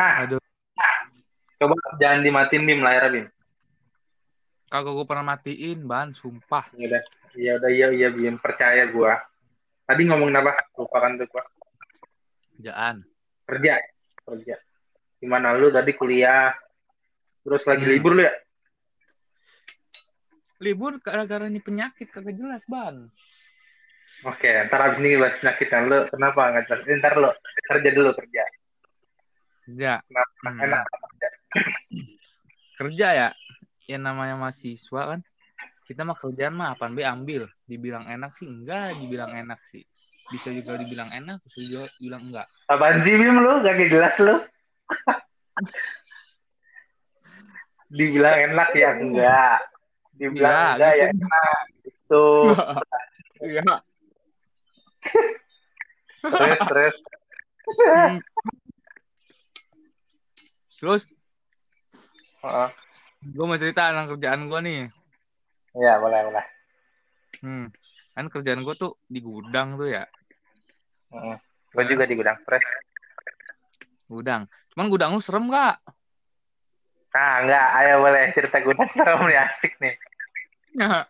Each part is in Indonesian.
Ah, Aduh, coba jangan dimatiin Bim layar Bim. kagak gue pernah matiin, ban, sumpah. Ya udah, ya udah iya iya Bim, percaya gua. Tadi ngomongin apa? Lupakan tuh gua. Kerjaan. Kerja, kerja. Gimana lu tadi kuliah? Terus lagi Hmm. libur lu ya? Libur gara-gara ini penyakit kagak jelas, ban. Oke, ntar abis ini bahas penyakitnya lu. Kenapa Ntar lu kerja dulu kerja. Kerja. Kenapa? Hmm. Enak. Kerja ya. Yang namanya mahasiswa kan. Kita mah kerjaan mah apaan be ambil. Dibilang enak sih enggak, dibilang enak sih. Bisa juga dibilang enak, bisa juga dibilang enggak. Apaan sih Bim lu? Gak jelas lu. Dibilang enak ya enggak. Dibilang Iya, enggak ya gitu. enak. Gitu. Iya. Terus terus. Hmm. Terus Heeh. gue mau cerita tentang kerjaan gue nih. Iya, boleh boleh. Hmm. Kan kerjaan gue tuh di gudang tuh ya. Heeh. Gua juga di gudang terus. Gudang. Cuman gudang lu serem gak? Ah, enggak. Ayo boleh cerita gudang serem nih asik nih.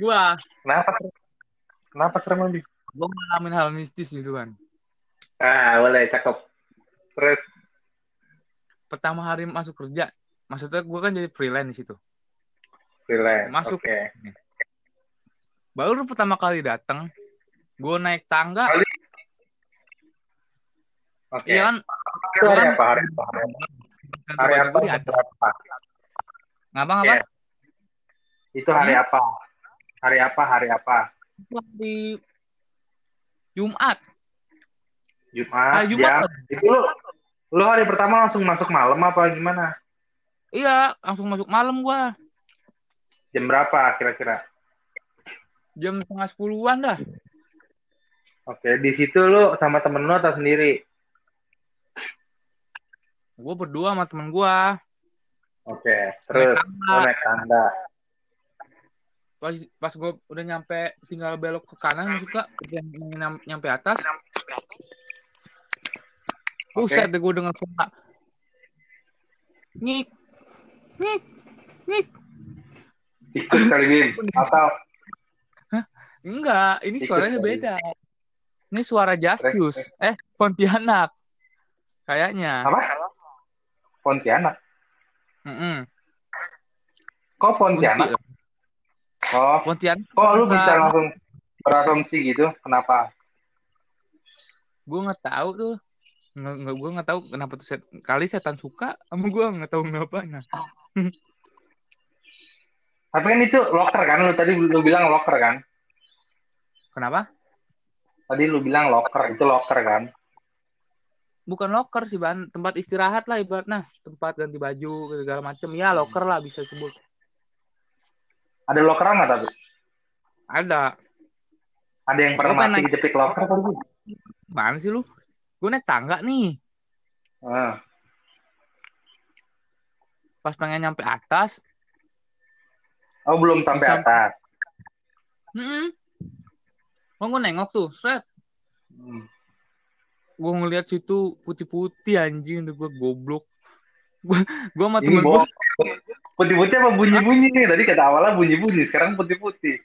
gua Kenapa? serem? Kenapa serem lebih? gua ngalamin hal mistis gitu kan. Ah, boleh cakep. Terus Pertama hari masuk kerja, maksudnya gua kan jadi freelance di situ. freelance. Masuk. Oke. Baru pertama kali datang, gua naik tangga, Kali- Oke. iya kan Itu hari apa? Hari apa? Hari apa? ganti Hari baju apa? gua di atas. Berapa? Ngabang apa? Iya. Itu hari apa? Hari apa? Hari apa? Di Jumat. Jumat. Ah, Jumat. jam. Itu lu, lu hari pertama langsung masuk malam apa gimana? Iya, langsung masuk malam gua. Jam berapa kira-kira? Jam setengah sepuluhan dah. Oke, di situ lu sama temen lu atau sendiri? Gua berdua sama temen gua. Oke, terus lu naik tangga. Pas pas gua udah nyampe tinggal belok ke kanan suka yang nyam- nyampe atas. Buset deh gue dengar suara. Nyik. Nyik. Nyik. Ikut Bim. Atau Enggak, ini Ikut suaranya beda. Ini suara Justius. Eh, Pontianak. Kayaknya. apa? Pontianak. Mm-mm. Kok Pontianak? Ponti- Oh, Pontianak. kok lu bisa langsung berasumsi gitu? Kenapa? Gue nggak tahu tuh. Nggak, nggak gue nggak tahu kenapa tuh set, kali setan suka sama gue nggak tahu kenapa. Nah, Tapi kan itu locker kan? Lu tadi lu bilang locker kan? kenapa? Tadi lu bilang locker, itu locker kan? Bukan locker sih, ban tempat istirahat lah ibaratnya, tempat ganti baju segala macem. Ya locker lah bisa sebut. Ada locker nggak tapi? Ada. Ada yang pernah mati kejepit locker kan? Bu? Mana sih lu? Gue naik tangga nih. Ah, Pas pengen nyampe atas, Oh, belum sampai Bisa- atas. Hmm. Oh, gue nengok tuh, set. Hmm. Gue ngeliat situ putih-putih anjing tuh gue goblok. Gue gue sama temen gue. Putih-putih apa bunyi-bunyi nih? Tadi kata awalnya bunyi-bunyi, sekarang putih-putih.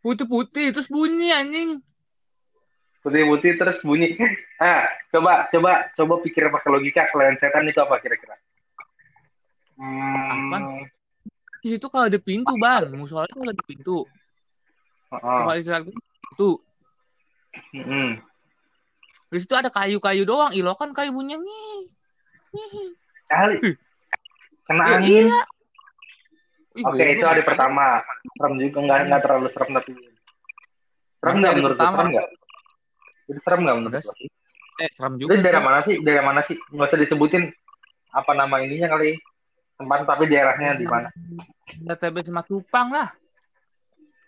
putih-putih terus bunyi anjing. Putih-putih terus bunyi. Ah, coba, coba, coba pikir pakai logika selain setan itu apa kira-kira? Hmm, Di situ kalau ada pintu ban, musolanya kalau ada pintu. Tempat istirahat gue itu. hmm. Di situ ada kayu-kayu doang, ilokan kayu bunyinya nih. Kali. Kena Ya, angin. iya. Oke, goblok. itu hari pertama. Serem juga, enggak, enggak terlalu serem tapi. Serem Masih nggak hari menurut pertama. Serem? Itu serem nggak menurut lu? Eh, serem Itu juga daerah sih. mana sih? Daerah mana sih? Nggak usah disebutin apa nama ininya kali. Tempat tapi daerahnya di mana? TB sama Cupang lah.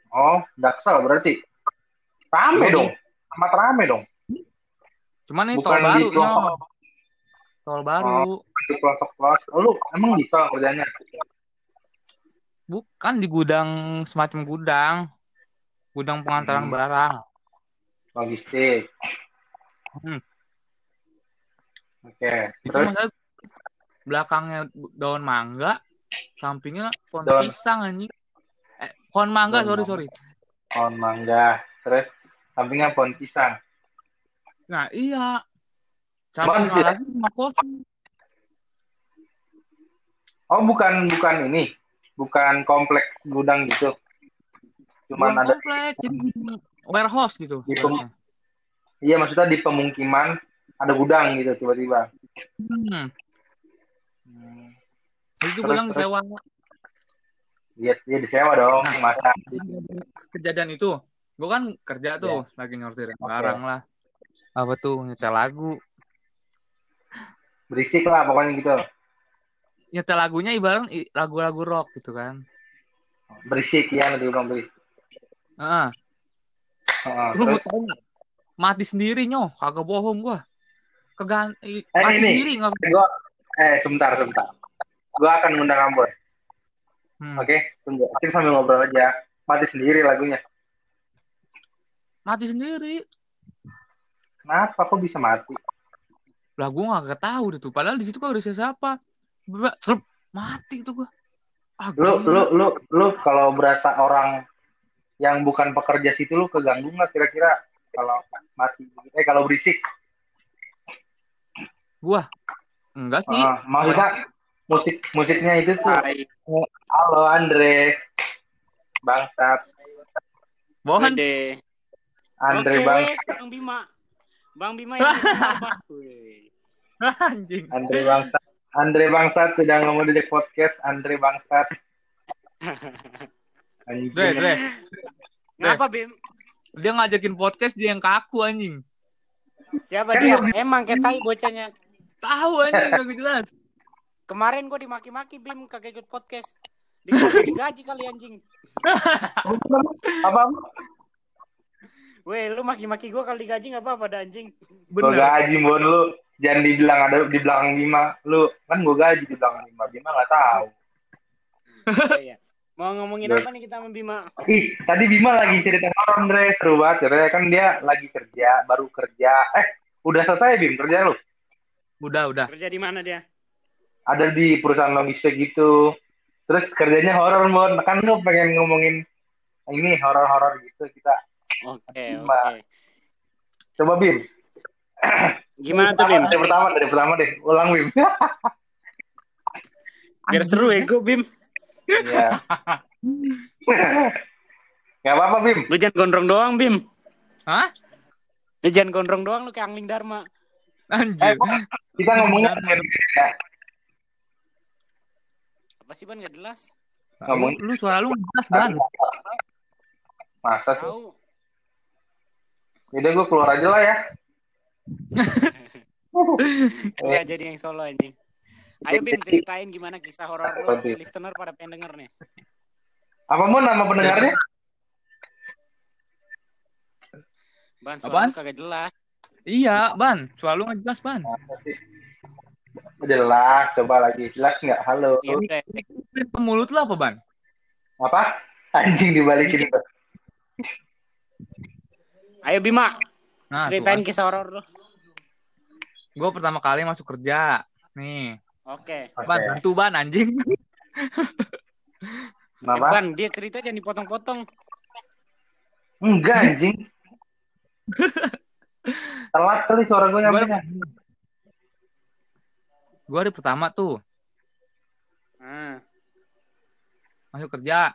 Oh, Daksel berarti. Rame Yoi. dong. Amat rame dong. Cuman ini Bukan tol di baru, pelosok. no. Tol baru. Di pelosok-pelosok. Oh, lu emang di tol kerjanya? Bukan di gudang semacam gudang. Gudang pengantaran Hmm. barang. Logistik. Oke. Itu Terus belakangnya daun mangga, sampingnya pohon Daun- pisang anjing. Eh, pohon mangga, Daun sorry, sorry. pohon mangga. Terus sampingnya pohon pisang. Nah, iya. Sampingnya lagi rumah kosong. Oh, bukan bukan ini. Bukan kompleks gudang gitu. Cuman Bukan ada komplek, jadi warehouse gitu. Di pem- Iya, maksudnya di pemukiman ada gudang gitu tiba-tiba. Hmm. Hmm. Itu Terus, bilang terus. sewa Iya, iya disewa dong, Nah. masa. kejadian itu. Gue kan kerja tuh, lagi nyortirin barang lah. Apa tuh, nyetel lagu. Berisik lah pokoknya gitu. Nyetel lagunya ibarat lagu-lagu rock gitu kan. Berisik ya nanti bilang berisik. Ah, Lu mau tau nggak? Mati sendiri nyoh, kagak bohong gua. Kegan Eh, mati ini. sendiri nggak. gua eh sebentar sebentar. Gua akan ngundang Ambon. Hmm. Oke, tunggu. Kita sambil ngobrol aja. Mati sendiri lagunya. Mati sendiri. Kenapa kok bisa mati? Lah gua nggak tahu deh tuh. Padahal di situ kok ada siapa. Mati tuh gua. Ah, Lu gila. lu lu lu kalau berasa orang yang bukan pekerja situ lu keganggu nggak kira-kira kalau mati? Eh kalau berisik? Gua enggak sih. Heeh, maksudnya musik musiknya itu tuh Hai, halo Andre bangsat Bohong. Wede. Andre Oke, bang Bang Bima. Bang Bima? Weh. Anjing. Andre bangsat Andre bangsat sudah ngomong di podcast Andre bangsat anjing Dre, Dre. Ngapa Bim? Dia ngajakin podcast dia yang kaku anjing. Siapa Kan dia? gua- Emang kayak tai bocahnya. Tahu anjing kagak jelas. Kemarin gua dimaki-maki Bim kagak ikut podcast. Digaji, digaji kali anjing. apa Weh, lu maki-maki gua kali digaji nggak apa-apa dah anjing. gue Bener. gaji bon lu jangan dibilang ada di belakang Bima lu kan gue gaji di belakang Bima Bima nggak tahu Iya. Mau ngomongin Iya. apa nih kita sama Bima? ih tadi Bima lagi cerita horor Andre seru banget Andre. kan dia lagi kerja baru kerja eh udah selesai Bim kerja lu Udah, udah. Kerja di mana dia? ada di perusahaan logistik gitu terus kerjanya horor bon kan lu pengen ngomongin ini horor-horor gitu kita Oke, Bima. oke. coba Bim Gimana tuh Bim? dari pertama dari pertama deh ulang Bim Biar seru ego Bim. Iya. Gak apa-apa Bim Lu jangan gondrong doang Bim. Hah? Lu jangan gondrong doang lu kayak Angling Dharma. eh, Anjir. kita ngomongnya ya. Apa sih Ban nggak jelas? Lu, lu suara lu jelas, Ban. masa sih. Yaudah gue keluar aja lah ya Iya jadi yang solo anjing. Ayo Bim ceritain gimana kisah horor lu. Listener pada pengen denger nih. apa mau nama pendengarnya Ban Apaan? suara lu kagak jelas. Iya, Ban. Suara lu nggak jelas, Ban. Jelas coba lagi jelas nggak halo Ya udah. Ke mulut lu apa, Ban? apa anjing dibalikin Ayo Bima, Nah, ceritain tuh, kisah horor lu. gue pertama kali masuk kerja. Nih, Oke. Oke. Ban, bantu Ban, anjing. kenapa Ban, dia cerita jangan dipotong-potong. enggak anjing telat kali suara gue nyampe Gue hari pertama tuh Nah, masuk kerja.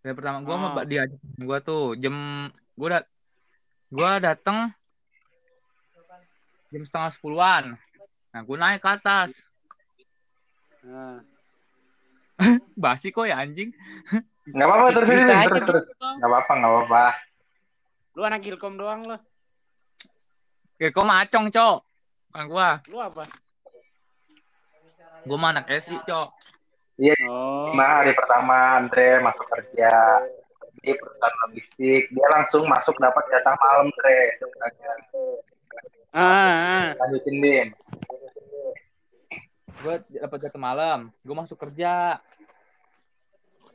Hari pertama gue Oh. sama dia gue tuh jam gue dat gue datang jam setengah sepuluhan. Nah, gue naik ke atas. Nah. Basi kok ya anjing. nggak apa-apa terus terus terus apa-apa nggak apa-apa Lu anak Ilkom doang lu. Ya kok macong, Cok. Kan gua, Lu apa? gua mah anak SI, Cok. iya Oh. Nah, hari pertama Andre masuk kerja di perusahaan logistik, dia langsung masuk dapat jatah malam Andre. ceritanya. Ah, ah. Lanjutin Bim. Gua dapat jatah malam, gua masuk kerja.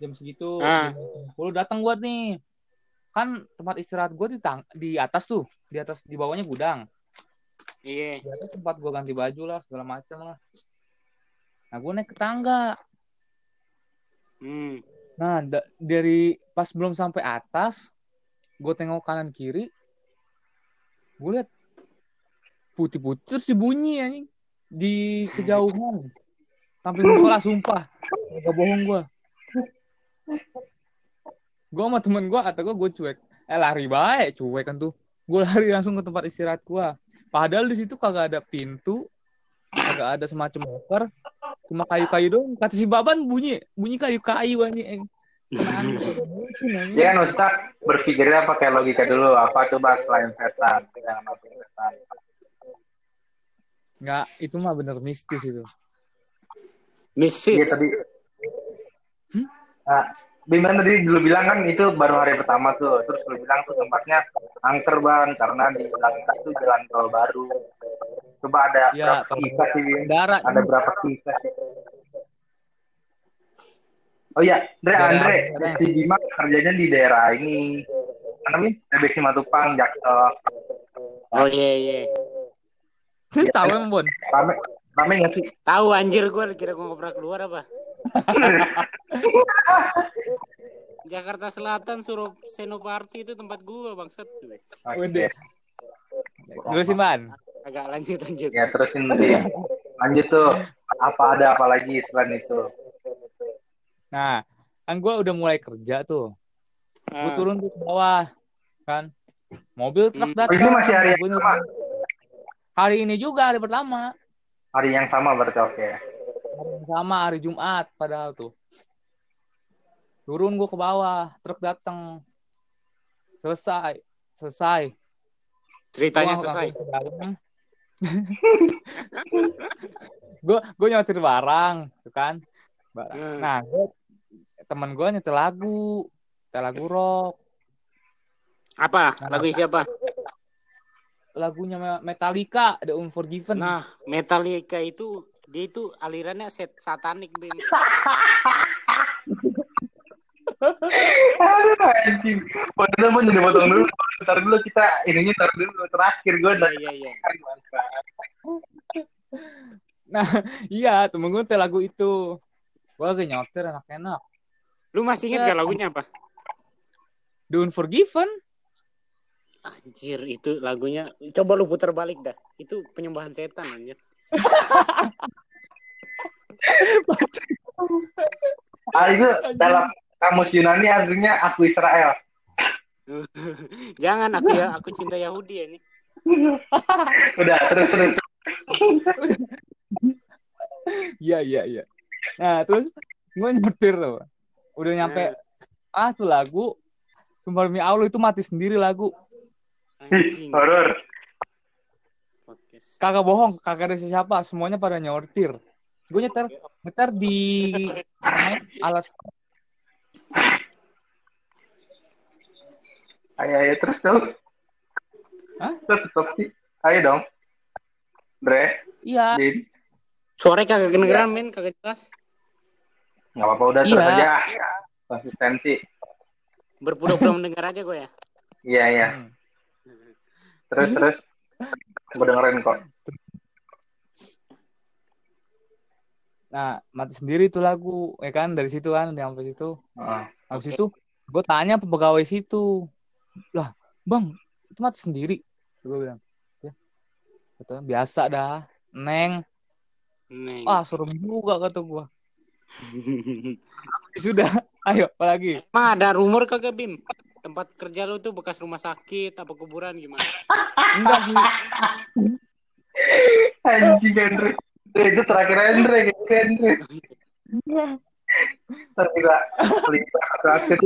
Jam segitu, Ah. jam 10 datang gua nih. Kan tempat istirahat gua di tang di atas tuh, di atas di bawahnya gudang. Iya. Ya, itu tempat gue ganti baju lah segala macam lah. Nah gue naik ke tangga. Hmm. Nah da- dari pas belum sampai atas, gue tengok kanan kiri, gue lihat putih-putih terus dibunyi anjing di kejauhan. Sampai musola sumpah, gak bohong gue. Gue sama temen gue kata gue gue cuek. Eh lari baik cuek kan tuh. Gue lari langsung ke tempat istirahat gue. Padahal di situ kagak ada pintu, kagak ada semacam motor, cuma kayu-kayu doang. Kata si Baban bunyi bunyi kayu-kayu. Anjing. Dia kan Ustaz berpikirnya pakai logika dulu. Apa coba selain setan? Setan. Nggak, itu mah bener mistis itu. Iya Mistis. tadi. Nah, Bimban tadi dulu bilang kan itu baru hari pertama tuh. Terus lu bilang tuh tempatnya angker ban karena di belakang itu jalan tol baru. Coba ada Ya, berapa kisah sih? Darah. Ada berapa kisah sih? Oh iya, Andre, Daerah Andre, mana? si Bima kerjanya di daerah ini. Mana nih? TBC Matupang, Jaksel. Oh iya iya. Tahu emang Bon? Rame, rame nggak sih? Tahu anjir gue kira gue pernah keluar apa? Jakarta Selatan Surup Senoparty itu tempat gua bangsat. Udah. Terusin Man. Agak lanjut lanjut. Ya terusin Bim. Lanjut tuh. Apa ada apa lagi selain itu? Nah, kan gue udah mulai kerja tuh. Gue Ah, turun tuh ke bawah, kan. Mobil truk Hmm. datang. Oh, ini masih hari yang sama? Hari ini juga hari pertama. Hari yang sama berarti oke. Hari yang sama hari Jumat padahal tuh. Turun gue ke bawah, truk datang. Selesai, selesai. ceritanya Gua selesai. gue gue nyetir barang, tuh kan. Hmm. Nah, gua, temen gue nyetel lagu, nyetel lagu rock, Apa? Lagu siapa? Lagunya Me- Metallica, The Unforgiven. Nah, Metallica itu dia itu alirannya set satanik bim. Aduh anjing. Padahal mau jadi potong dulu. Ntar dulu kita ininya ntar dulu terakhir gue Iya iya iya. Nah, iya, temen gue lagu itu. Gue lagi nyetir enak-enak. Lu masih inget gak lagunya apa? The Unforgiven. Anjir itu lagunya coba lu putar balik dah. Itu penyembahan setan anjir. Ah itu dalam kamus Yunani artinya aku Israel. Jangan aku ya aku cinta Yahudi ya nih. Udah terus terus. Iya, iya, iya. Nah, terus gue nyetir tuh. Udah nyampe, ah tuh lagu. Sumpah demi Allah itu mati sendiri lagu. Anjing. Horor. Kagak bohong, kagak ada siapa. Semuanya pada nyortir. Gue nyetir, nyetir di alat Ayo ayo terus dong. Hah? Terus stop sih. Ayo dong. Bre, Iya, Din. Sore kagak kedengeran men kagak jelas. Nggak apa-apa udah terus Iya. aja. Konsistensi. Berpura-pura mendengar aja gue ya. Iya iya. Hmm. Terus terus. Gue dengerin kok. Nah, mati sendiri tuh lagu, ya kan? Dari situ kan, udah sampai situ. Heeh. Habis Oke. itu, gue tanya ke pegawai situ. Lah, bang, itu mati sendiri. Gue bilang, ya. Kata, biasa dah. Neng, Neng. ah serem juga kata gue. Sudah, ayo, apa lagi? Emang ada rumor kagak Bim? Tempat kerja lu tuh bekas rumah sakit apa kuburan gimana? Enggak sih. Anjing Andre. Andre, Itu terakhir Andre gitu Andre. Juga kelihatan terakhir.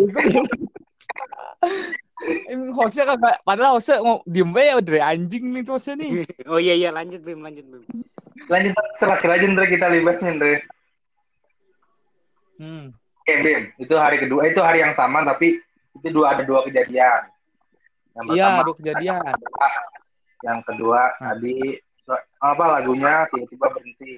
Hostnya kagak, padahal hostnya mau diem aja dari anjing nih hostnya nih. Oh iya iya lanjut Bim lanjut Bim. Lanjut terakhir aja Andre kita libasnya Andre. Hmm. Oke Bim, itu hari kedua itu hari yang sama tapi itu dua ada dua kejadian. Yang Iya, pertama ada kejadian. yang kedua tadi apa lagunya tiba-tiba berhenti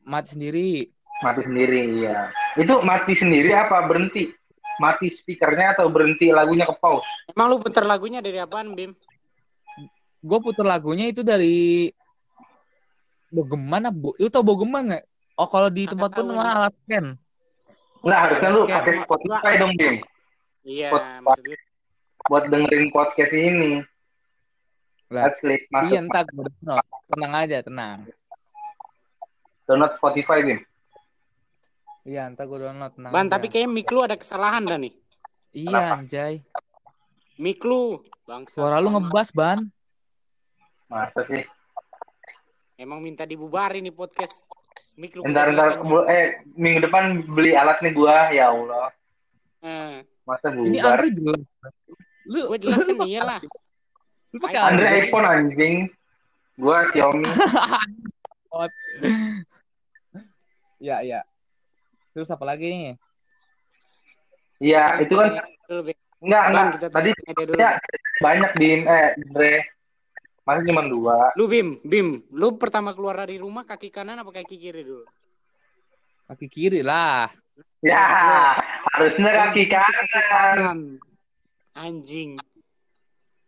Mati sendiri. mati sendiri iya itu mati sendiri apa berhenti mati speakernya atau berhenti lagunya ke pause Emang lu putar lagunya dari apaan Bim? gue puter lagunya itu dari Bogeman apa? Lu tau Bogeman nggak? Oh kalau di tempat pun nama alat scan. Nggak, harusnya lu pakai Spotify dong, Bim. Iya, Pot- maksud gue Buat dengerin podcast ini. Lah, masuk. Iya ntar gue download. Tenang aja, tenang. Download Spotify, Bim. Iya ntar gue download. Tenang Ban, aja. tapi kayaknya mic lu ada kesalahan dah nih. Iya anjay. Mic lu, bangsa. Suara lu ngebas ban. Masa sih? Emang minta dibubarin nih podcast. Mic lu. Ntar, ntar, kebiasaan. bu- eh, minggu depan beli alat nih gua. Ya Allah. Eh, Masa Ini bubar? Andre jelas. Lu, gue jelas lu, iyalah. lu pakai Andre iPhone anjing. Gua Xiaomi. Iya, iya. Terus apa lagi nih? Iya, itu kan enggak enggak. Tadi dia ya, banyak Bim eh Andre. Masa cuma dua? Lu Bim, Bim, lu pertama keluar dari rumah kaki kanan apa kaki kiri dulu? Kaki kiri lah. Ya, harusnya kaki kanan. Anjing.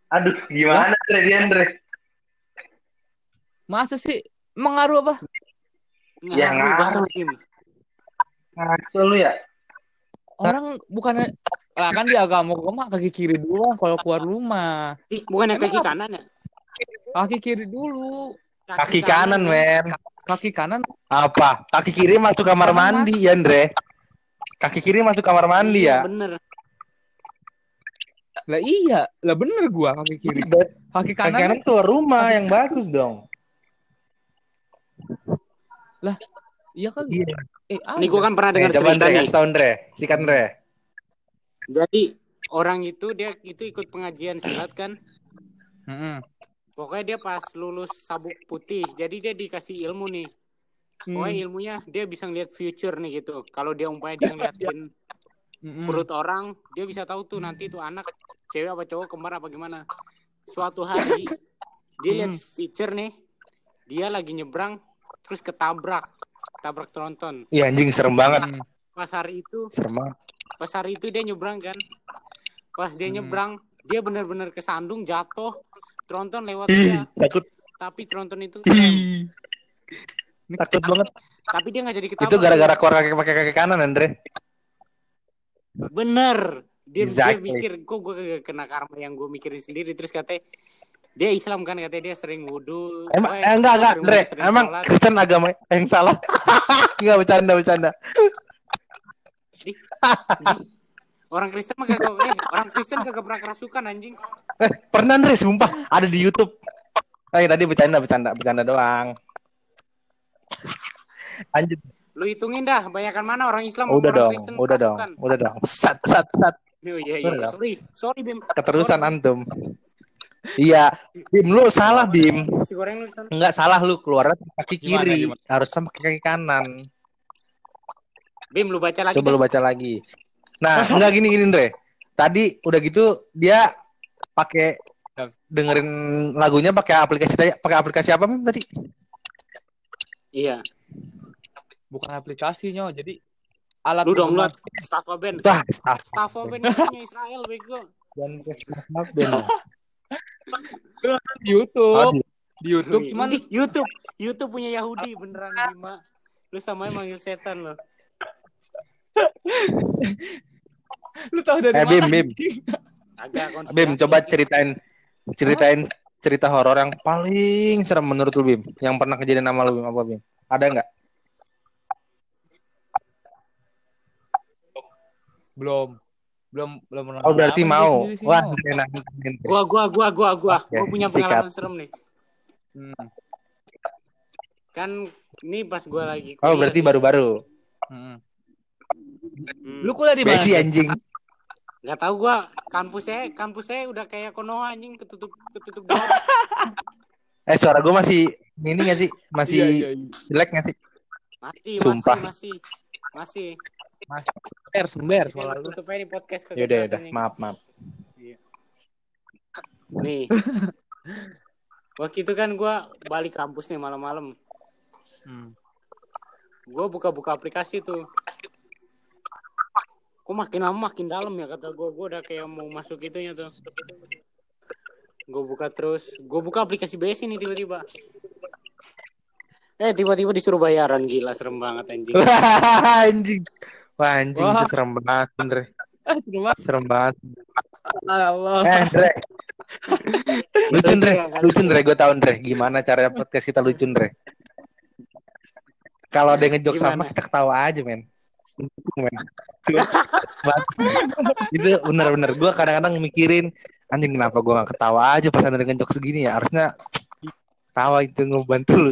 Aduh, gimana Andre dia Andre? Masa sih? Emang ngaruh apa? Ya, Ngaruh banget, ngaruh. Ngaco lu ya? Orang bukannya lah kan di agama gua mah kaki kiri dulu kalau keluar rumah. Ih, bukannya kaki kanan ya? Kaki kiri dulu. Kaki kanan, men. Kaki kanan Apa? Kaki kiri masuk kamar Kanan, mandi ya, Andre. Kaki kiri masuk kamar mandi Iya, ya. Bener. lah iya, lah bener gua kaki kiri. Kaki Kaki kanan, kanan keluar rumah yang bagus dong. iya kan? Iya. Eh, Nih gue kan pernah Nih, dengar cerita Andre, nih. Andre. Sikat Andre. Jadi orang itu dia itu ikut pengajian silat kan. Mm-mm. Pokoknya dia pas lulus sabuk putih. Jadi dia dikasih ilmu nih. Pokoknya Hmm. ilmunya dia bisa ngeliat future nih gitu. Kalau dia umpamanya dia ngeliatin Mm-mm. perut orang, dia bisa tahu tuh nanti itu anak cewek apa cowok kembar apa gimana. Suatu hari dia lihat Hmm. future nih. Dia lagi nyebrang terus ketabrak. Tabrak tronton. Iya anjing serem banget. Hmm. Pas hari itu Serem banget. pas hari itu dia nyebrang kan pas dia Hmm. nyebrang dia benar-benar kesandung jatuh tronton lewat Ih, dia takut. tapi tronton itu Ih. Takut banget. tapi dia nggak jadi ketabrak Itu gara-gara keluar kaki pakai kaki kanan, Andre. bener dia, dia Exactly. mikir kok gue kena karma yang gue mikirin sendiri terus katanya dia Islam kan katanya dia sering wudhu Emang Pokoknya eh, enggak enggak, Andre. Emang sholat. Kristen agama yang salah. enggak bercanda bercanda. Di- di- orang Kristen mah kagak eh, orang Kristen kagak pernah kerasukan anjing Eh, pernah Andre, sumpah ada di YouTube. Eh, tadi bercanda bercanda bercanda doang. Lanjut. lu hitungin dah banyakan mana orang Islam Oh, sama udah orang dong, Kristen udah dong, udah dong. Sat sat sat. Oh, iya, iya. Sorry sorry Bim Keterusan Sorry. antum. Iya, Bim lu salah Bim. si goreng lu di sana Enggak salah lu keluar kaki Gimana, kiri, gimana? harusnya pakai kaki kanan. Bim lu baca lagi Coba dah. lu baca lagi. Nah, enggak gini gini Andre. Tadi udah gitu dia pakai dengerin lagunya pakai aplikasi pakai aplikasi apa Bim tadi? Iya. Bukan aplikasinya, jadi alat Lu download. Stafa Band. Wah, staff. Stafa Band itu punya Israel bego. Dan staff band. di YouTube. Di YouTube cuman Di YouTube, YouTube punya Yahudi beneran Bima. Lu samanya manggil setan lo. lu tahu dari Eh, mana? Bim, Bim. Agak. Bim, coba ceritain ceritain cerita horor yang paling serem menurut lu Bim. Yang pernah kejadian sama lu Bim apa Bim? Ada nggak? Belum. Belum belum pernah. Oh berarti mau. sih, Wah, mau. enak. Gua gua gua gua gua. Oke, Gua punya sikat. pengalaman serem nih. Hmm. Kan ini pas gua lagi Oh berarti baru-baru. Hmm. Hmm. Lu kuliah di mana? Besi anjing. Nggak tahu gua kampusnya kampusnya udah kayak Konoha anjing ketutup ketutup doang. Eh suara gue masih ini nggak sih? Masih Iya, iya, iya. jelek nggak sih? Masih, Sumpah. masih, masih. Masih. Soal lu lu. tutup aja nih podcast kagak Yaudah, yaudah. anjing. Maaf, maaf. Nih. Waktu itu kan gua balik kampus nih malam-malam. Hmm. Gua buka-buka aplikasi tuh. Kok makin lama makin dalam ya kata gua. Gua udah kayak mau masuk itunya tuh. gue buka terus gue buka aplikasi BS ini tiba-tiba eh tiba-tiba disuruh bayaran gila serem banget anjing anjing. Wah, anjing Wah. itu serem banget, Andre. Cuma Serem banget. Allah. Eh, Andre. lucu, Andre. Iya? Lucu, Andre. Gue tau, Andre. Gimana cara podcast kita lucu, Andre. Kalau ada yang ngejok sama, kita ketawa aja, men. Men. Itu bener-bener. Gue kadang-kadang mikirin, anjing kenapa gue gak ketawa aja pas ada ngejok segini ya. Harusnya tawa itu ngebantu lu.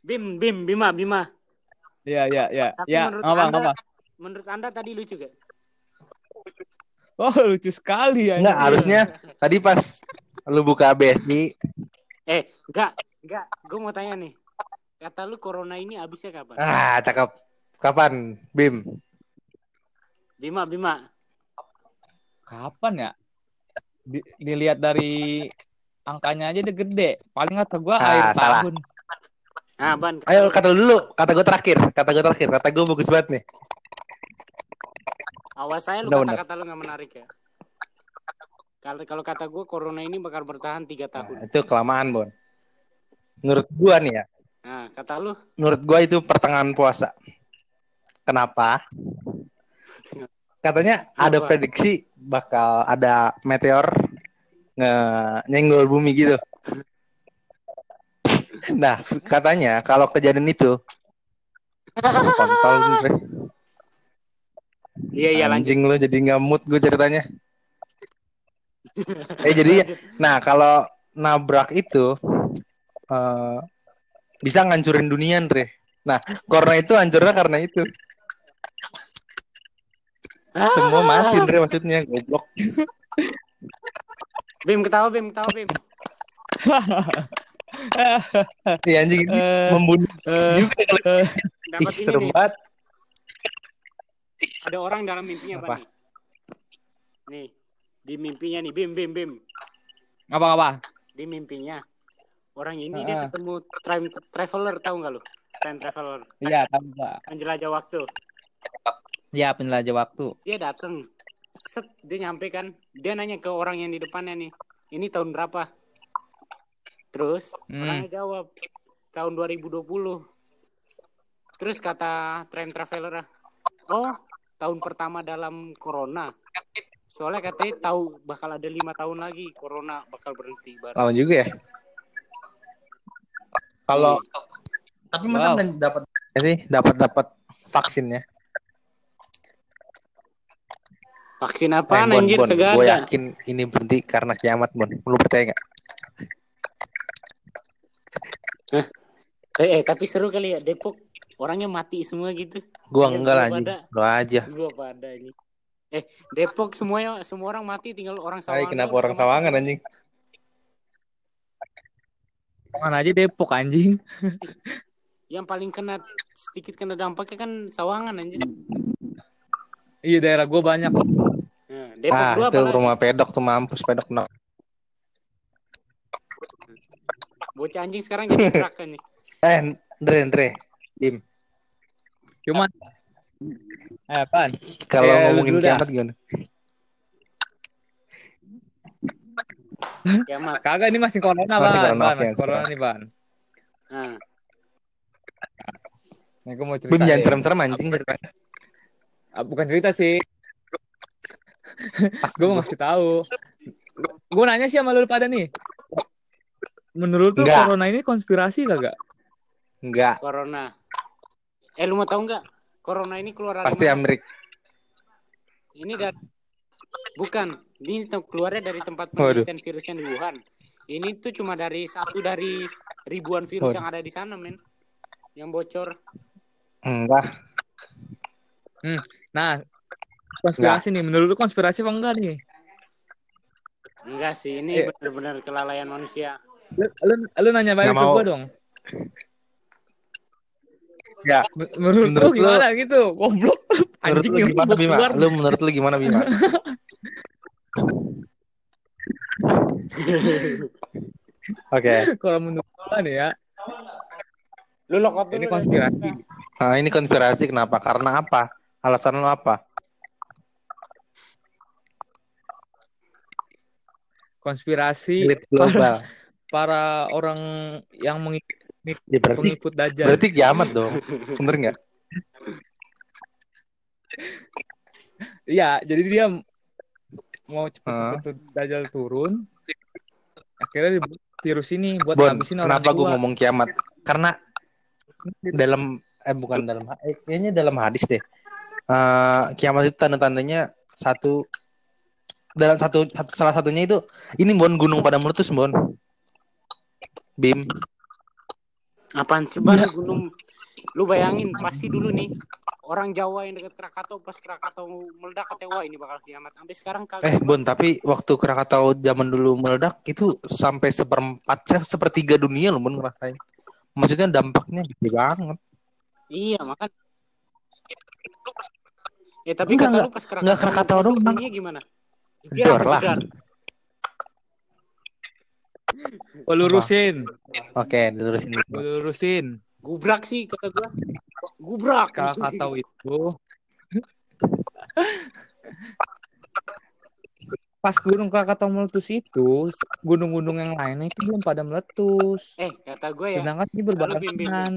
Bim Bim Bima Bima Iya, iya, iya. Tapi Ya, menurut apa, Anda- apa? menurut anda tadi lucu gak Oh, lucu sekali ya. Enggak, harusnya tadi pas lu buka BSD, eh enggak enggak gue mau tanya nih kata lu corona ini habisnya kapan ah, cakep. Kapan, Bim? Bima Bima Kapan ya? Di- dilihat dari angkanya aja udah gede. Paling kata gua Ah, akhir salah. tahun. ah ban Ayo kata lu dulu, kata gue terakhir, kata gue terakhir, kata gue bagus banget nih. awas saya lu kata-kata lu nggak menarik ya kalau kalau kata gue corona ini bakal bertahan tiga Nah, tahun itu kelamaan, Bon. Menurut gua nih ya, nah kata lu menurut gua itu pertengahan puasa. Kenapa? Katanya ada Kenapa? prediksi bakal ada meteor nge nyenggol bumi gitu. Nah, katanya kalau kejadian itu kontol iya iya lanjut Anjing lu jadi nggak mood gue ceritanya. eh jadi nah kalau nabrak itu eh, bisa ngancurin dunia Andre. Nah, corona itu hancurnya karena itu. Semua mati Andre maksudnya goblok. Bim ketawa Bim ketawa Bim Iya anjing ini Eh, membunuh eh, juga eh, Ih, dapat ini serem banget. ada orang dalam mimpinya Apa? Nih nih di mimpinya nih Bim Bim Bim apa apa? di mimpinya orang ini Ah. dia ketemu time traveler tahu nggak lu time traveler Iya, tahu Pak. penjelajah waktu Iya, penjelajah waktu. dia dateng set dia nyampe kan dia nanya ke orang yang di depannya nih ini tahun berapa terus Hmm. orangnya jawab tahun 2020 terus kata time traveler oh tahun pertama dalam corona soalnya katanya tahu bakal ada lima tahun lagi corona bakal berhenti baru Lama juga ya. Kalau tapi masa Wow. dapat ya sih dapat dapat vaksinnya? Vaksin apaan Eh, Bon, anjir Bon, kagak gue yakin ini berhenti karena kiamat, Bon. Lu percaya nggak? eh, eh, tapi seru kali ya Depok orangnya mati semua gitu Gua Iya, enggak lah, anjing. Lu aja. gua pada ini eh Depok semuanya semua orang mati tinggal orang Hai, Sawangan kenapa doang orang sawangan anjing? Mana aja Depok anjing. yang paling kena sedikit kena dampaknya kan Sawangan anjir Iya, daerah gua banyak. nah, Depok Ah, itu apalagi rumah pedok tuh mampus pedok no. bocah anjing sekarang jadi gerak kan nih Eh, Andre, Andre. Dim, Cuman Eh, apaan? kalau Eh, ngomongin dah. kiamat gimana? kiamat Kagak ini masih corona, Masih Ban. corona, Ban, masih corona nih, Ban. nah Nih, gua mau cerita. Bim jangan serem-serem anjing ceritanya. Ah, Bukan cerita sih. gue mau ngasih tahu. Gue nanya sih sama lu pada nih. Menurut lu corona ini konspirasi kagak? Enggak, corona eh lu mau tahu nggak corona ini keluar dari pasti mana? Amerik. ini dari bukan ini keluarnya dari tempat Waduh. penelitian virusnya di Wuhan ini tuh cuma dari satu dari ribuan virus Waduh. yang ada di sana men yang bocor Enggak. Nah, konspirasi nih. Menurut lu konspirasi apa enggak nih? enggak sih ini Eh. benar-benar kelalaian manusia Lu, lu, lu nanya balik ke gue dong. Ya, Men- Menurut, Menurut lu lu- gimana gitu? Goblok. menurut Anjing lu yang gimana Bima? keluar. Lu menurut lu gimana Bima? Oke. Kalau menurut gua nih ya, lu lokot dulu ini konspirasi. Nah, ini konspirasi kenapa? Karena apa? Alasan lu apa? konspirasi global. para orang yang mengikut, Ya, berarti pengikut dajjal. berarti kiamat dong. Bener nggak? Iya, jadi dia mau cepet-cepet dajjal turun. Akhirnya virus ini buat Bon, ngabisin orang kenapa gue ngomong kiamat? Karena dalam eh bukan dalam eh, kayaknya dalam hadis deh. Eh, kiamat itu tanda-tandanya satu dalam satu, satu salah satunya itu ini Bon gunung pada meletus Bon. Bim. Apaan sih Ban gunung? Lu bayangin pasti dulu nih orang Jawa yang dekat Krakatau pas Krakatau meledak katanya wah ini bakal kiamat. Sampai sekarang kagak. Eh Bon, tapi waktu Krakatau zaman dulu meledak itu sampai seperempat se- sepertiga dunia loh Bon ngerasain. Maksudnya dampaknya gede banget. Iya, makan. Ya tapi Enggak, kata enggak. lu pas Krakatau, Enggak Krakatau doang. dunia gimana? Jedor lah. jedar. Gua lurusin, Oke, gua lurusin. Gubrak sih kata gua. Gubrak. Krakatau itu pas gunung Krakatau meletus itu, gunung-gunung yang lainnya itu belum pada meletus. Eh, kata gue ya, Sedangkan ini berbarengan.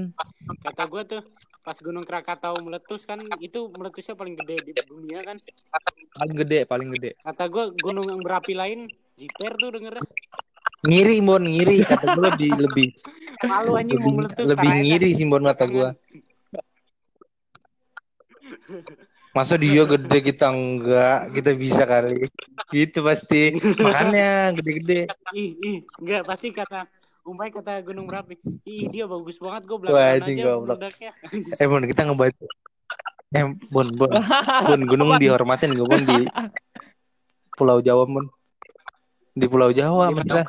kata gue tuh pas Gunung Krakatau meletus kan itu meletusnya paling gede di dunia kan. Paling gede, paling gede. Kata gue gunung yang berapi lain Jiper tuh dengernya. Ngiri Bon, ngiri kata gue lebih lebih Malu anjing mau lebih, meletus. lebih ngiri sih Bon kata gue. Masa dia gede kita enggak, kita bisa kali. Gitu pasti. Makanya gede-gede. Ih, ih, enggak pasti kata Umpai kata gunung berapi. Ih, dia bagus banget gue belakangan anjing, aja goblok. Eh Bon, kita ngebaca. Eh Bon, Bon. Bon, gunung dihormatin gue Bon di Pulau Jawa Bon. Di Pulau Jawa Gimana? maksudnya.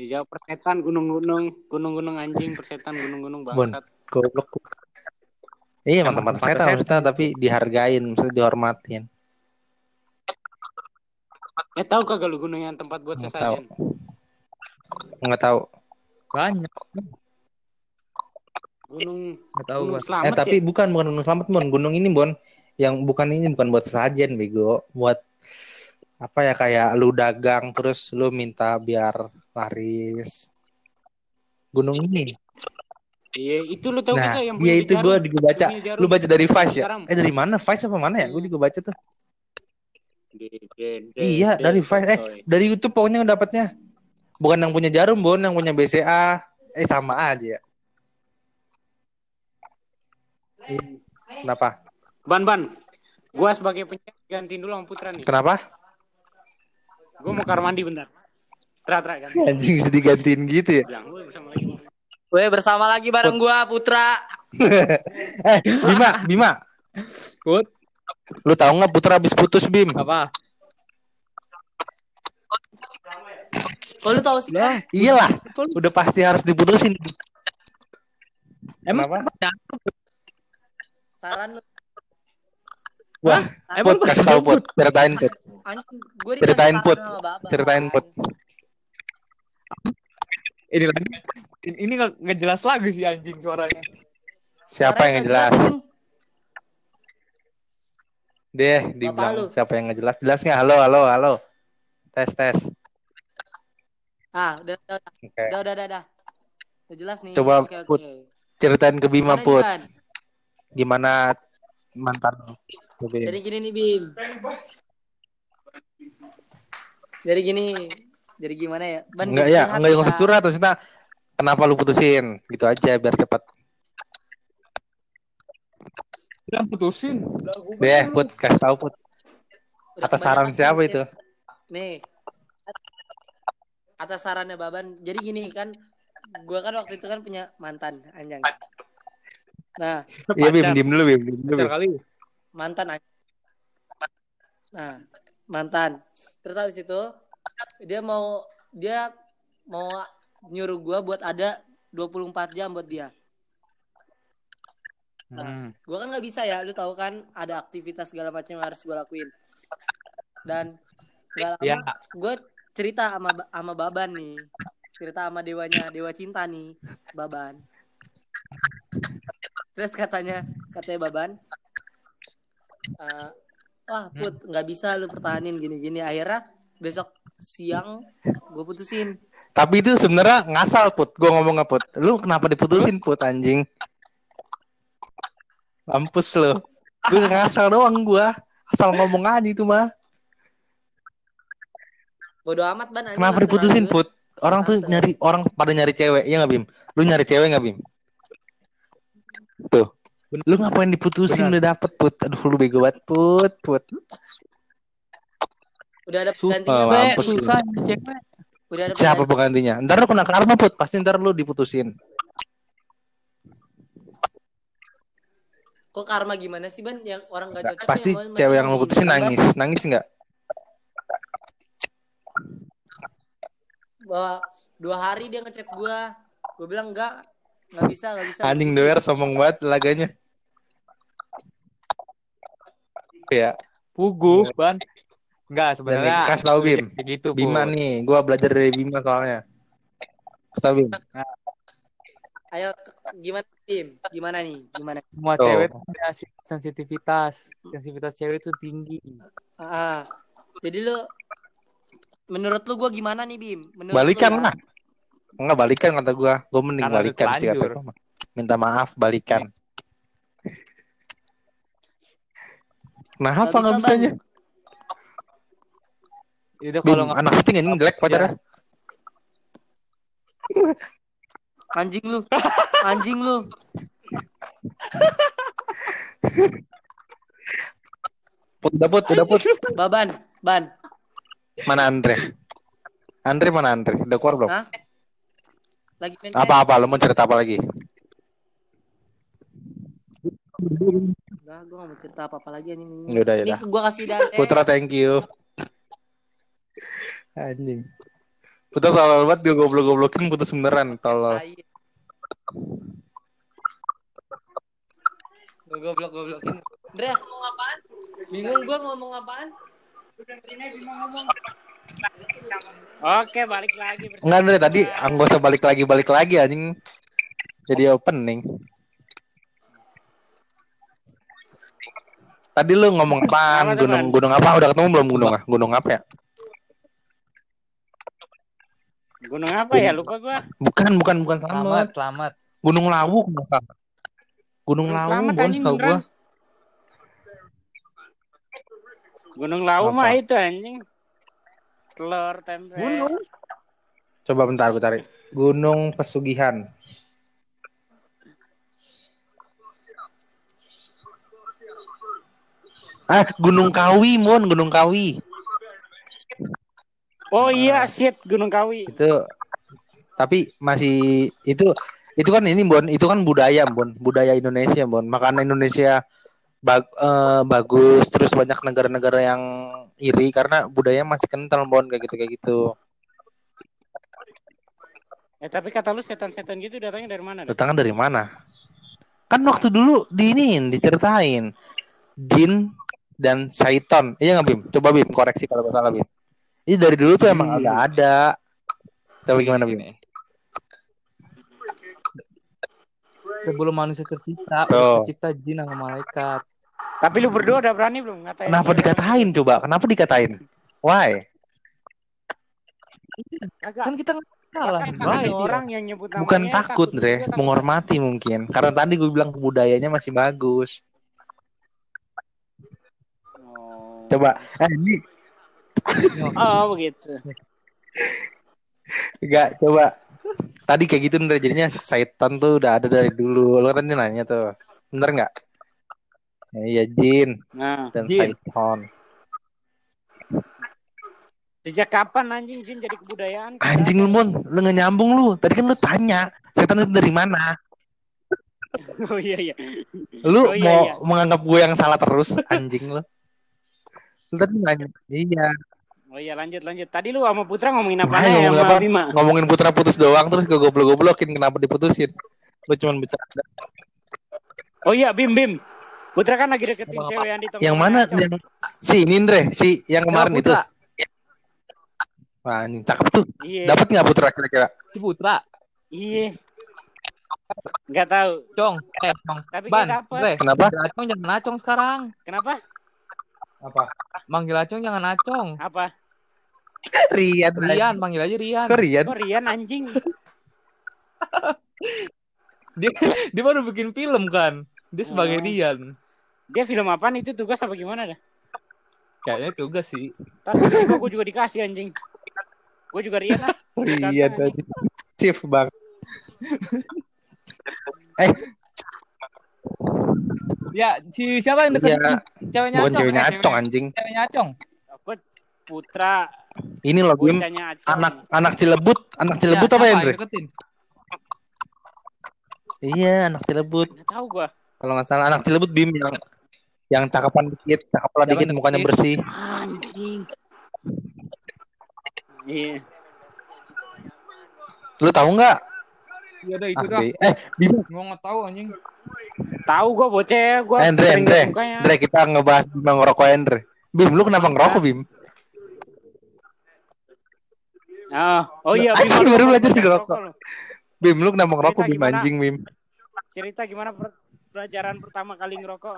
Dijawab persetan gunung-gunung, gunung-gunung anjing, persetan gunung-gunung Bon. bangsat. Goblok. Iya, Emang mantap-mantap tempatnya setan maksudnya tapi dihargain, maksudnya dihormatin. Eh tahu kagak lu gunung yang tempat buat Nggak tahu. sesajen? Enggak tahu. Banyak. Gunung Nggak tahu Gunung gua. Selamat Eh tapi ya? bukan bukan gunung selamat Bon, gunung ini Bon. Yang bukan ini bukan buat sesajen bego, buat apa ya kayak lu dagang terus lu minta biar laris. Gunung ini. Iya, itu lu tahu Nah, kagak yang iya itu gue juga baca. Lu baca dari Vice ya? Sekarang. Eh dari mana? Vice apa mana ya? Gue juga baca tuh. De- de- de- Iya, dari Vice. Eh, dari YouTube pokoknya dapatnya. Bukan yang punya jarum, Bon, yang punya BCA. Eh sama aja ya. Kenapa? Ban ban, gua sebagai penyiar gantiin dulu sama Putra nih. Kenapa? Gua mau kamar mandi bentar. Tra tra ganti. Anjing bisa digantiin gitu ya. Bilang gue bersama lagi. Gue bareng gua Putra. eh, Bima, Bima. Put, Lu tahu nggak Putra habis putus Bim? apa? Kok lu tahu sih? Lah, Iyalah, kok lu- udah pasti harus diputusin. emang Kenapa? Saran lu Wah, emang Put, kasih tahu Put, ceritain Put, gue Ceritain, Put. ceritain Put. ini lagi ini- ini nggak nggak jelas lagi sih anjing suaranya. Siapa yang Saran nggak jelas? Jing. Deh, dibilang siapa yang nggak jelas? Jelas nggak? Halo, halo, halo. Tes, tes. Ah, udah udah udah Oke. udah udah. udah. Udah jelas nih. Coba, Oke, oke. Put. Ceritain ke Bima Gimana, Put, Jiban? gimana mantan. Jadi gini nih Bim. Jadi gini, jadi gimana ya? Ban, Enggak ya, enggak yang usah curhat maksudnya kenapa lu putusin? Gitu aja biar cepat. Udah putusin. Deh, Put, kasih tahu Put. Udah Atas saran kebanyakan siapa itu? Nih. Atas sarannya Baban. Jadi gini kan, gua kan waktu itu kan punya mantan anjang. Nah, Iya Bim, diem dulu Bim, diem dulu. Kali. mantan anjing. Nah, mantan. Terus habis itu dia mau dia mau nyuruh gua buat ada 24 jam buat dia. Hmm. Gua kan nggak bisa ya, lu tahu kan ada aktivitas segala macam yang harus gua lakuin. Dan gak lama Ya, gue cerita sama sama Baban nih. Cerita sama dewanya, dewa cinta nih, Baban. Terus katanya, katanya Baban, "Eh, wah put nggak bisa lu pertahanin gini-gini. Akhirnya besok siang gue putusin Tapi itu sebenarnya ngasal put. Gue ngomong put. Lu kenapa diputusin put anjing? Mampus lo. Gue ngasal doang gua. Asal ngomong aja itu mah. bodoh amat ban anjing, Kenapa diputusin gue. put? Orang tuh nyari orang pada nyari cewek, ya nggak Bim? Lu nyari cewek nggak Bim? Tuh. Lu ngapain diputusin Benar. udah dapet put? Aduh lu bego banget put, put. udah ada penggantinya Oh, lu. susah cewek. Udah ada Siapa pengganti- penggantinya? Ntar lu kena karma put, pasti ntar lu diputusin. kok karma gimana sih ban yang orang gak cocok Pasti yang cewek yang lu putusin nangis, nangis nggak? bahwa dua hari dia ngechat gua gue bilang enggak nggak bisa nggak bisa Anjing doer sombong banget laganya. Ya, Pugu, ban. Enggak, sebenarnya. kasih tahu, Bim. Gitu, Bima Put. nih, gua belajar dari Bima soalnya. Kasih tau, Bim. ayo gimana tim gimana nih gimana Semua Tuh. cewek punya sensitivitas. Sensitivitas cewek itu tinggi. Ah, jadi lu menurut lu gua gimana nih bim menurut Balikan lu, ya? lah. Enggak balikan kata gua. Gua mending Karena balikan sih kata gua. Minta maaf balikan. Kenapa Nggak nggak bisa, bisanya? Yaudah kalau nggak anak setting anjing jelek pacarnya. anjing lu anjing lu Put, udah put, udah put. baban ban Mana Andre? Andre mana Andre? Udah keluar belum? Hah? lagi main Apa-apa? Lu mau cerita apa lagi? Enggak, gue gak mau cerita apa-apa lagi anjing. Yaudah, Ini yaudah. gue kasih dan Putra thank you. Anjing. Putra tolol banget gue goblok-goblokin putus beneran tolol. Gue goblok goblokin. Dre, ngomong apaan? Bingung gue ngomong apaan? Oke, balik lagi Enggak Andre tadi usah balik lagi balik lagi anjing. Jadi opening. Tadi lu ngomong apaan? Apa tuh, Gunung Man? gunung apa? Udah ketemu belum gunung ah? Gunung apa ya? Gunung apa ya? Lupa gua. Bukan bukan bukan Selamat, selamat. selamat. Gunung Lawu bukan. Gunung Gunung Lawu Selamat, bon tau gua. Gunung Lawu Apa? mah itu anjing. Telur tempe. Gunung. Coba bentar gue cari. Gunung Pesugihan. Ah, Gunung Kawi, Mon, Gunung Kawi. Oh iya, shit, Gunung Kawi. Itu tapi masih itu itu kan ini Bon, itu kan budaya Bon, budaya Indonesia Bon. Makanan Indonesia bag- eh, bagus, terus banyak negara-negara yang iri karena budaya masih kental Bon kayak gitu kayak gitu. Eh tapi kata lu setan-setan gitu datangnya dari mana? Datangnya dari mana? Kan waktu dulu diinin, diceritain. Jin dan Saiton. Iya nggak Bim? Coba Bim koreksi kalau salah Bim. Ini dari dulu tuh emang Hmm. agak ada. Coba gimana Bim? Gini. Sebelum manusia tercipta, udah tercipta jin sama malaikat. Tapi lu berdua udah berani belum ngatain? Kenapa dikatain coba? Kenapa dikatain? Why? Kagak. Kan kita salah. Kan orang yang nyebut namanya Bukan takut, juga, Dre. takut. Menghormati mungkin. Karena tadi gue bilang budayanya masih bagus. Oh. Coba. Eh, ini Oh begitu. enggak coba. Tadi kayak gitu Dre. Jadinya Saiton tuh udah ada dari dulu. Lo kan tadi nanya tuh. Bener nggak? Ya, iya, Jin Nah, dan Jin. Saiton. sejak kapan anjing jin jadi kebudayaan? Anjing lu, Mon. Lu nggak nyambung lu. Tadi kan lu tanya. Setan itu dari mana? Oh iya iya. Lu Oh, iya, mau iya. menganggap gue yang salah terus, anjing lu. Lu tadi nanya. Iya. Oh iya lanjut lanjut. Tadi lu sama Putra ngomongin apa Nah, ya ngomongin sama apa? Bima? Ngomongin putra putus doang terus gue goblok-goblokin kenapa diputusin. Lu cuman bercanda. Oh iya Bim Bim. Putra kan lagi deketin cewek yang di Yang mana yang si ini Indre, si yang kemarin itu. Wah, ini cakep tuh. Iya. Dapat nggak putra kira-kira? Si Putra. Iya. Enggak tahu. Cong. Eh, Bang. Tapi Ban. dapet. Bre. Kenapa? Acong jangan acong sekarang. Kenapa? Apa? Manggil acong jangan acong. Apa? Rian. Rian panggil aja Rian Kok Rian? Kok Rian anjing? dia dia baru bikin film kan dia sebagai Oh. Rian Dia film apaan itu tugas apa gimana dah? kayaknya tugas sih Tapi gue juga dikasih anjing. Gue juga Rian lah. Rian tadi. Chief bang. ya si siapa yang deket Iya. ceweknya Bukan Acong ceweknya Eh, acong anjing. ceweknya Acong Apa? Putra. Ini loh Acong. Anak anak Cilebut, anak Ya, Cilebut apa siapa ya, yang Andre? Iya, anak Cilebut. Nggak tahu gue. Kalau nggak salah anak Cilebut Bim yang yang cakapan dikit, cakapan dikit mukanya dikit? bersih. Anjing. Iya. Lu tahu nggak? Iya dah itu Ah, dah. Eh, Bim, Gua nggak tahu anjing. Tahu gue bocah gue. Eh, Andre, Andre, Andre, kita ngebahas Bim ngerokok Andre. Bim, lu kenapa ngerokok Bim? Oh, oh iya. Nah, Bim, baru belajar ngerokok. rokok. Bim, lu kenapa ngerokok Bim gimana? anjing Bim? Cerita gimana per- pelajaran pertama kali ngerokok?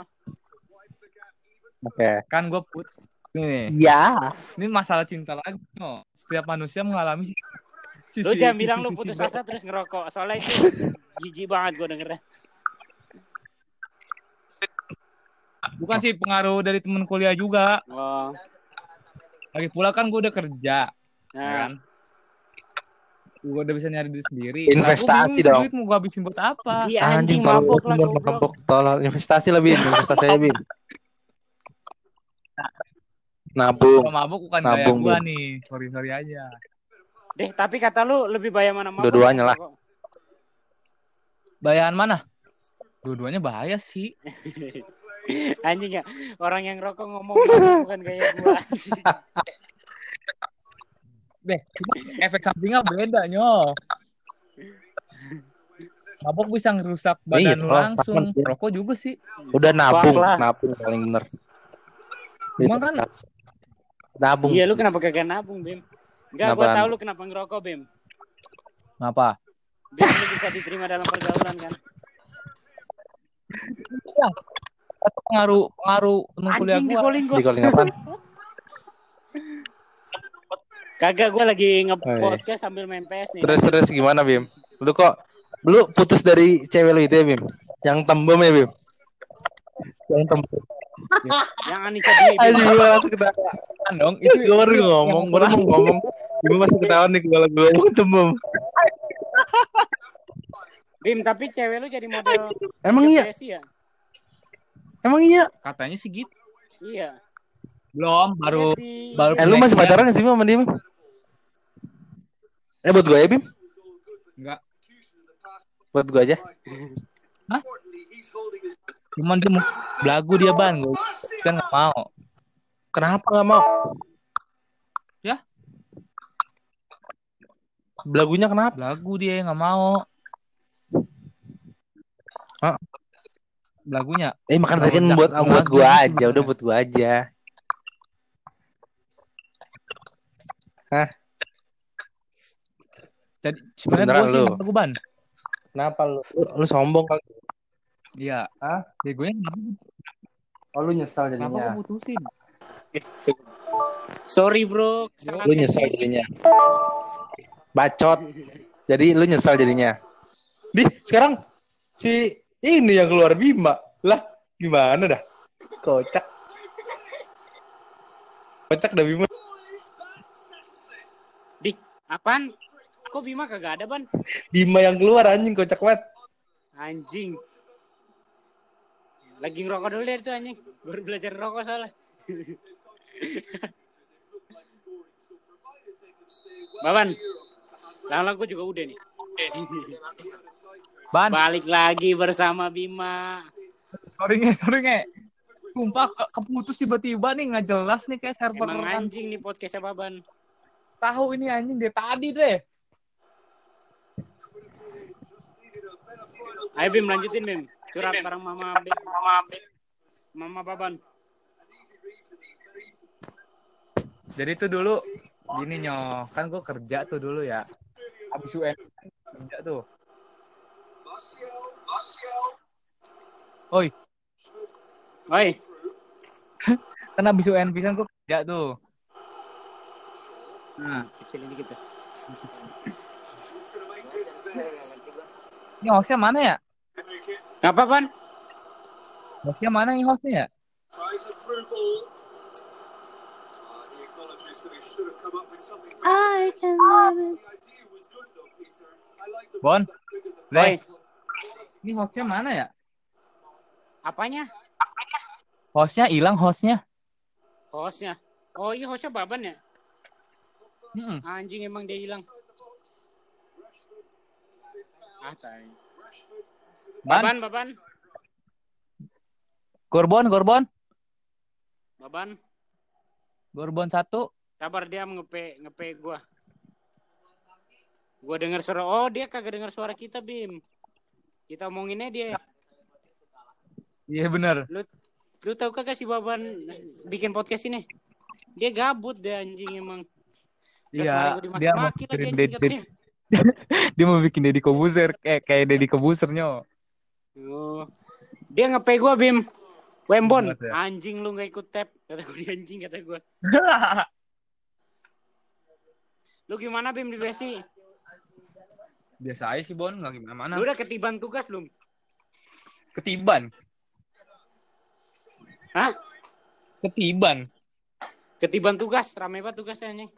Oke. Kan gua put. Nih, Ya. ini masalah cinta lagi. No. Setiap manusia mengalami si- sisi Lu jangan bilang lu putus asa terus ngerokok. Soalnya itu jijik banget gue dengernya. Bukan sih pengaruh dari temen kuliah juga. Oh. Lagi pula kan gua udah kerja, ya Nah, kan? Gua udah bisa nyari duit sendiri. Investasi bingung, dong. Duit mau gua habisin buat apa? Iya Anjing anjing tolol, mabok lah mabok, goblok. mabok, tolol. Investasi lah Bim, investasi aja Bim. Nabung. Gua mabuk bukan Nabung, gua Bim. nih. Sorry sorry aja. Deh, tapi kata lu lebih bahaya mana mabok? Dua-duanya lah. Bayaan mana? Dua-duanya bahaya sih. Anjing ya, orang yang rokok ngomong mabok bukan kayak gua. Deh, efek sampingnya beda nyo. Mabok bisa ngerusak Iya, badan lu kalau langsung. Rokok juga sih. Udah nabung, lah. nabung paling bener. Emang kan nabung. Iya, lu kenapa kagak nabung, Bim? Enggak, gua tahu lu kenapa ngerokok, Bim. ngapa? Biar lu bisa diterima dalam pergaulan kan. Itu pengaruh pengaruh kuliah Anjing di gua. calling gua. Kagak gua lagi Oh, iya. nge-podcast sambil main PS nih. Terus terus gimana Bim? Lu kok lu putus dari cewek lu itu ya Bim? Yang tembem ya Bim? Yang tembem. Yang Anissa Dwi, Bim. Anjing gua langsung ketawa. Dong, itu Gue baru ngomong, baru mau ngomong. Gue masih ketawa nih kalau gue ngomong tembem. Bim, tapi cewek lu jadi model Emang iya? ya? Emang iya? katanya sih gitu. Iya. Belum, baru baru Eh lu masih pacaran sih Bim sama dia Eh buat gue ya Bim? enggak. Buat gue aja. Cuman dia mau belagu dia ban, gua kan nggak mau. Kenapa gak mau? Ya. Belagunya kenapa? Belagu dia nggak mau. Hah? Belagunya. Eh makan tadi kan buat buat gue aja, udah buat gue aja. Jadi sebenarnya gue sih belagu ban. Kenapa lu? Lu, lu sombong kali. Iya. Hah? Ya gue kenapa, Oh lu nyesal kenapa gue putusin? Sorry, Bro. Kesalahan Lu nyesal jadinya. Bacot. Jadi lu nyesal jadinya. Di sekarang si ini yang keluar Bima. Lah gimana dah? Kocak. Kocak dah Bima. Di, apaan? Kok Bima kagak ada, Ban? Bima yang keluar anjing kocak banget. Anjing. Lagi ngerokok dulu deh itu anjing. Baru belajar rokok soalnya. Baban. Lalang gue juga udah nih. Ban, Balik lagi bersama Bima. sorry nge, sorry nge. Sumpah ke- keputus tiba-tiba nih nggak jelas nih kayak server Emang anjing nih podcastnya Baban. Tahu ini anjing dari tadi deh. Ayo Bim lanjutin Bim. Curhat bareng Mama Bim. Mama Bim. Mama Baban. Jadi tuh dulu gini nyo, kan gue kerja tuh dulu ya. Habis UN kerja tuh. Oi, Oi, kan habis UN pisan gue kerja tuh. Nah, kecilin dikit tuh. Ini hostnya mana ya? Apa, Pan? Hostnya mana nih hostnya ya? I can Bon. quality. ini hostnya mana ya? Apanya? Hostnya hilang hostnya. Hostnya. Oh iya hostnya Baban ya? Mm-mm. Anjing emang dia hilang. Ah, tai. Ban, Baban, Baban. Gorbon, Gorbon, Baban. Gorbon satu. Sabar dia ngepe ngepe gua. Gua denger suara oh dia kagak denger suara kita Bim. Kita omonginnya dia. Iya bener. Lu lu tahu kagak si Baban bikin podcast ini? Dia gabut deh anjing emang. Iya, dia mau dimaki-maki lagi anjing. dia mau bikin Deddy Kobuzer kayak kayak Deddy Kobusernya. Oh. Dia ngepe gua Bim. Wembon, ya. anjing lu nggak ikut tap. Kata gue anjing kata gua. Lu gimana Bim di Besi? Biasa aja sih Bon, nggak gimana mana. Lu udah ketiban tugas belum? Ketiban, Hah? ketiban. Ketiban tugas, rame banget tugasnya anjing.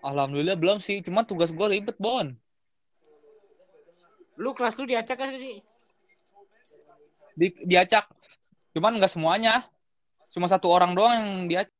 Alhamdulillah belum sih, cuma tugas gue ribet Bon. Lu kelas lu diacak gak sih? Di, diacak, cuman nggak semuanya. Cuma satu orang doang yang diacak.